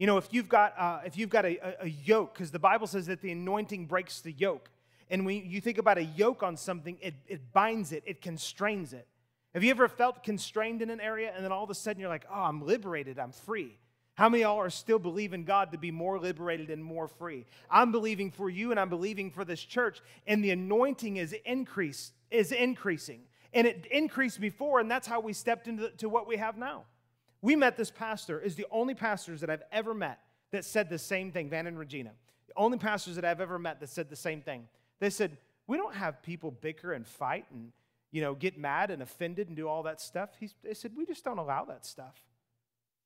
you know, if you've got, uh, if you've got a, a yoke, because the Bible says that the anointing breaks the yoke. And when you think about a yoke on something, it, it binds it, it constrains it. Have you ever felt constrained in an area and then all of a sudden you're like, oh, I'm liberated, I'm free? How many y'all are still believing God to be more liberated and more free? I'm believing for you and I'm believing for this church, and the anointing is increase is increasing. And it increased before, and that's how we stepped into to what we have now. We met this pastor, is the only pastors that I've ever met that said the same thing, Van and Regina. The only pastors that I've ever met that said the same thing. They said, We don't have people bicker and fight and you know, get mad and offended and do all that stuff. He, they said, We just don't allow that stuff.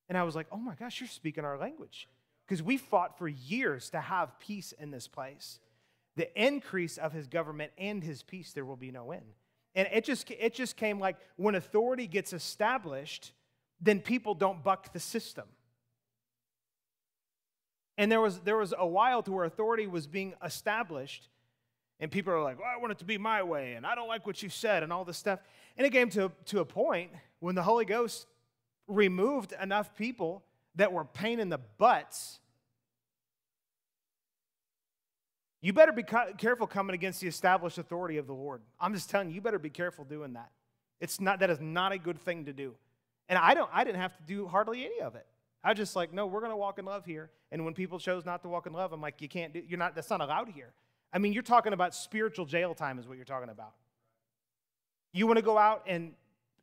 And I was like, Oh my gosh, you're speaking our language. Because we fought for years to have peace in this place. The increase of his government and his peace, there will be no end. And it just, it just came like when authority gets established, then people don't buck the system. And there was, there was a while to where authority was being established, and people are like, well, I want it to be my way, and I don't like what you said, and all this stuff. And it came to, to a point when the Holy Ghost removed enough people that were pain in the butts. You better be careful coming against the established authority of the Lord. I'm just telling you, you better be careful doing that. It's not, that is not a good thing to do. And I, don't, I didn't have to do hardly any of it. I was just like, no, we're to walk in love here. And when people chose not to walk in love, I'm like, you can't do, you're not, that's not allowed here. I mean, you're talking about spiritual jail time is what you're talking about. You want to go out and,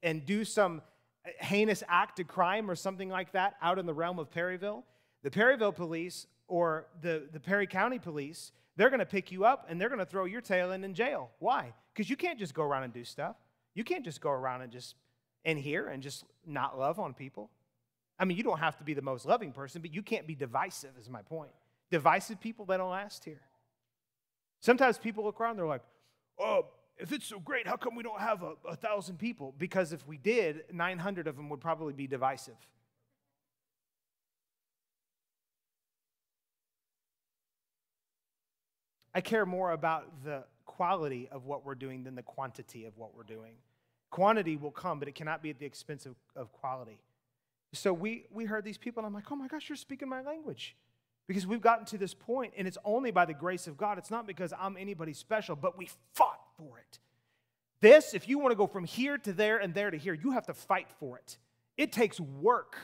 and do some uh, heinous act of crime or something like that out in the realm of Perryville? The Perryville police or the, the Perry County police, they're going to pick you up and they're going to throw your tail in jail. Why? Because you can't just go around and do stuff. You can't just go around and just in here and just not love on people. I mean, you don't have to be the most loving person, but you can't be divisive, is my point. Divisive people, they don't last here. Sometimes people look around, they're like, oh, if it's so great, how come we don't have a, a thousand people? Because if we did, 900 of them would probably be divisive. I care more about the quality of what we're doing than the quantity of what we're doing. Quantity will come, but it cannot be at the expense of, of quality. So we, we heard these people, and I'm like, oh my gosh, you're speaking my language. Because we've gotten to this point, and it's only by the grace of God. It's not because I'm anybody special, but we fought for it. This, if you want to go from here to there and there to here, you have to fight for it. It takes work.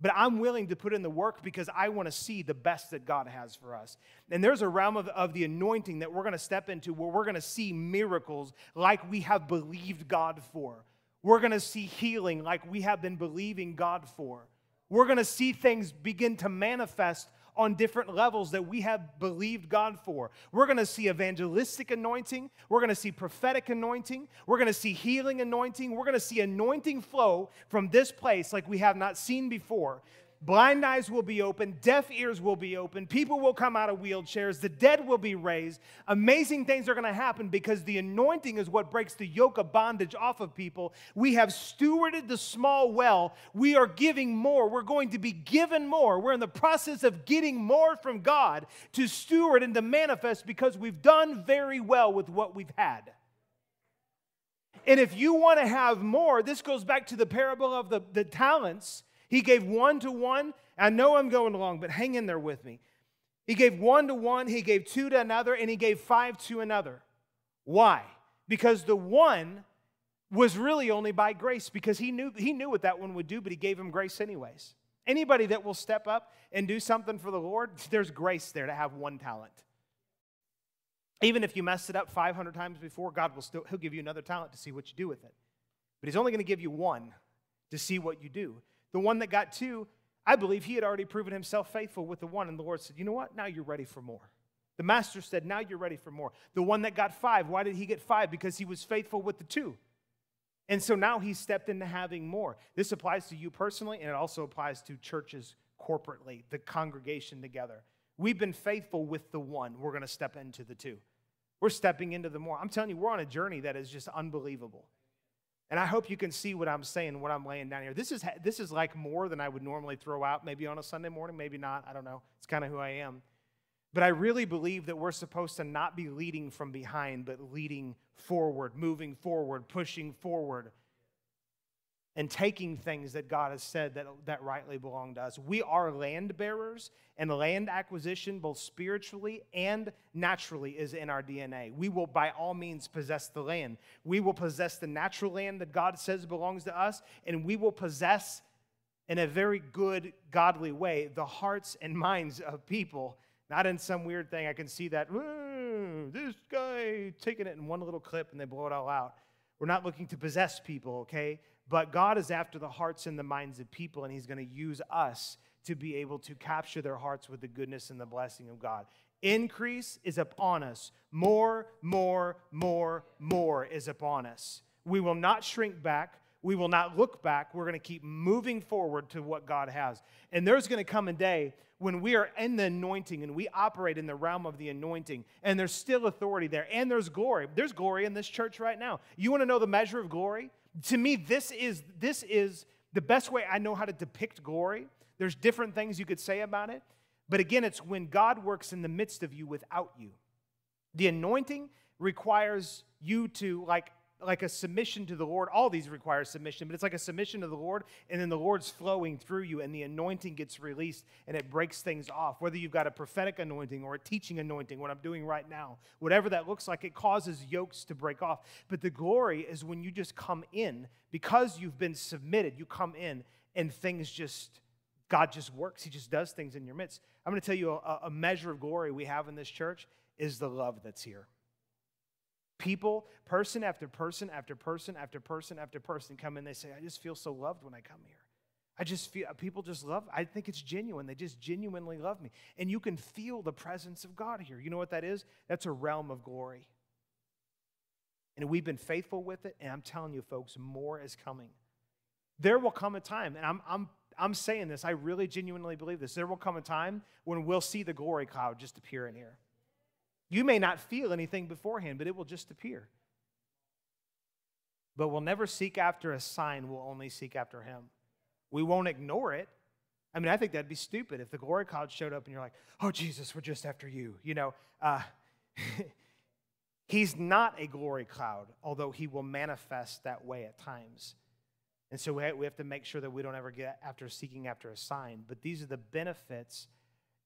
But I'm willing to put in the work because I want to see the best that God has for us. And there's a realm of, of the anointing that we're going to step into where we're going to see miracles like we have believed God for. We're going to see healing like we have been believing God for. We're going to see things begin to manifest on different levels that we have believed God for. We're going to see evangelistic anointing. We're going to see prophetic anointing. We're going to see healing anointing. We're going to see anointing flow from this place like we have not seen before. Blind eyes will be open, deaf ears will be open, people will come out of wheelchairs, the dead will be raised. Amazing things are going to happen because the anointing is what breaks the yoke of bondage off of people. We have stewarded the small well. We are giving more. We're going to be given more. We're in the process of getting more from God to steward and to manifest because we've done very well with what we've had. And if you want to have more, this goes back to the parable of the, the talents he gave one to one. I know I'm going along, but hang in there with me. He gave one to one, he gave two to another, and he gave five to another. Why? Because the one was really only by grace because he knew, he knew what that one would do, but he gave him grace anyways. Anybody that will step up and do something for the Lord, there's grace there to have one talent. Even if you messed it up 500 times before, God will still he'll give you another talent to see what you do with it. But he's only going to give you one to see what you do. The one that got two, I believe he had already proven himself faithful with the one, and the Lord said, You know what? Now you're ready for more. The master said, Now you're ready for more. The one that got five, why did he get five? Because he was faithful with the two. And so now he stepped into having more. This applies to you personally, and it also applies to churches corporately, the congregation together. We've been faithful with the one. We're going to step into the two. We're stepping into the more. I'm telling you, we're on a journey that is just unbelievable. And I hope you can see what I'm saying, what I'm laying down here. This is, this is like more than I would normally throw out, maybe on a Sunday morning, maybe not. I don't know. It's kind of who I am. But I really believe that we're supposed to not be leading from behind, but leading forward, moving forward, pushing forward and taking things that God has said that, that rightly belong to us. We are land bearers, and land acquisition, both spiritually and naturally, is in our DNA. We will, by all means, possess the land. We will possess the natural land that God says belongs to us, and we will possess, in a very good, godly way, the hearts and minds of people. Not in some weird thing. I can see that, this guy taking it in one little clip and they blow it all out. We're not looking to possess people, okay? But God is after the hearts and the minds of people, and He's going to use us to be able to capture their hearts with the goodness and the blessing of God. Increase is upon us. More, more, more, more is upon us. We will not shrink back. We will not look back. We're going to keep moving forward to what God has. And there's going to come a day when we are in the anointing and we operate in the realm of the anointing, and there's still authority there, and there's glory. There's glory in this church right now. You want to know the measure of glory? To me, this is, this is the best way I know how to depict glory. There's different things you could say about it. But again, it's when God works in the midst of you without you. The anointing requires you to, like like a submission to the Lord. All these require submission, but it's like a submission to the Lord, and then the Lord's flowing through you, and the anointing gets released, and it breaks things off. Whether you've got a prophetic anointing or a teaching anointing, what I'm doing right now, whatever that looks like, it causes yokes to break off. But the glory is when you just come in because you've been submitted, you come in, and things just, God just works. He just does things in your midst. I'm going to tell you a, a measure of glory we have in this church is the love that's here. People, person after person after person after person after person come in, they say, I just feel so loved when I come here. I just feel, people just love, I think it's genuine. They just genuinely love me. And you can feel the presence of God here. You know what that is? That's a realm of glory. And we've been faithful with it, and I'm telling you, folks, more is coming. There will come a time, and I'm, I'm, I'm saying this, I really genuinely believe this. There will come a time when we'll see the glory cloud just appear in here. You may not feel anything beforehand, but it will just appear. But we'll never seek after a sign, we'll only seek after Him. We won't ignore it. I mean, I think that'd be stupid if the glory cloud showed up and you're like, oh, Jesus, we're just after you. You know, uh, He's not a glory cloud, although He will manifest that way at times. And so we have to make sure that we don't ever get after seeking after a sign. But these are the benefits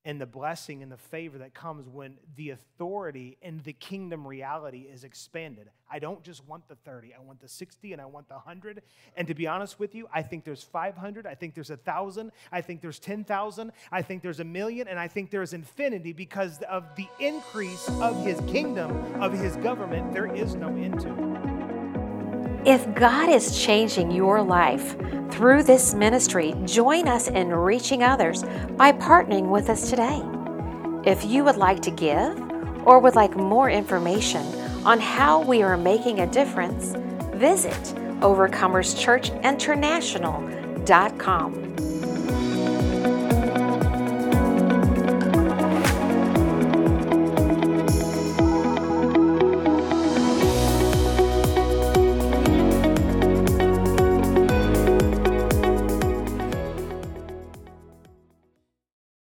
and the blessing and the favor that comes when the authority and the kingdom reality is expanded. I don't just want the 30, I want the 60 and I want the 100. And to be honest with you, I think there's 500, I think there's a 1,000, I think there's 10,000, I think there's a million, and I think there's infinity because of the increase of his kingdom, of his government. There is no end to it. If God is changing your life through this ministry, join us in reaching others by partnering with us today. If you would like to give or would like more information on how we are making a difference, visit OvercomersChurchInternational.com.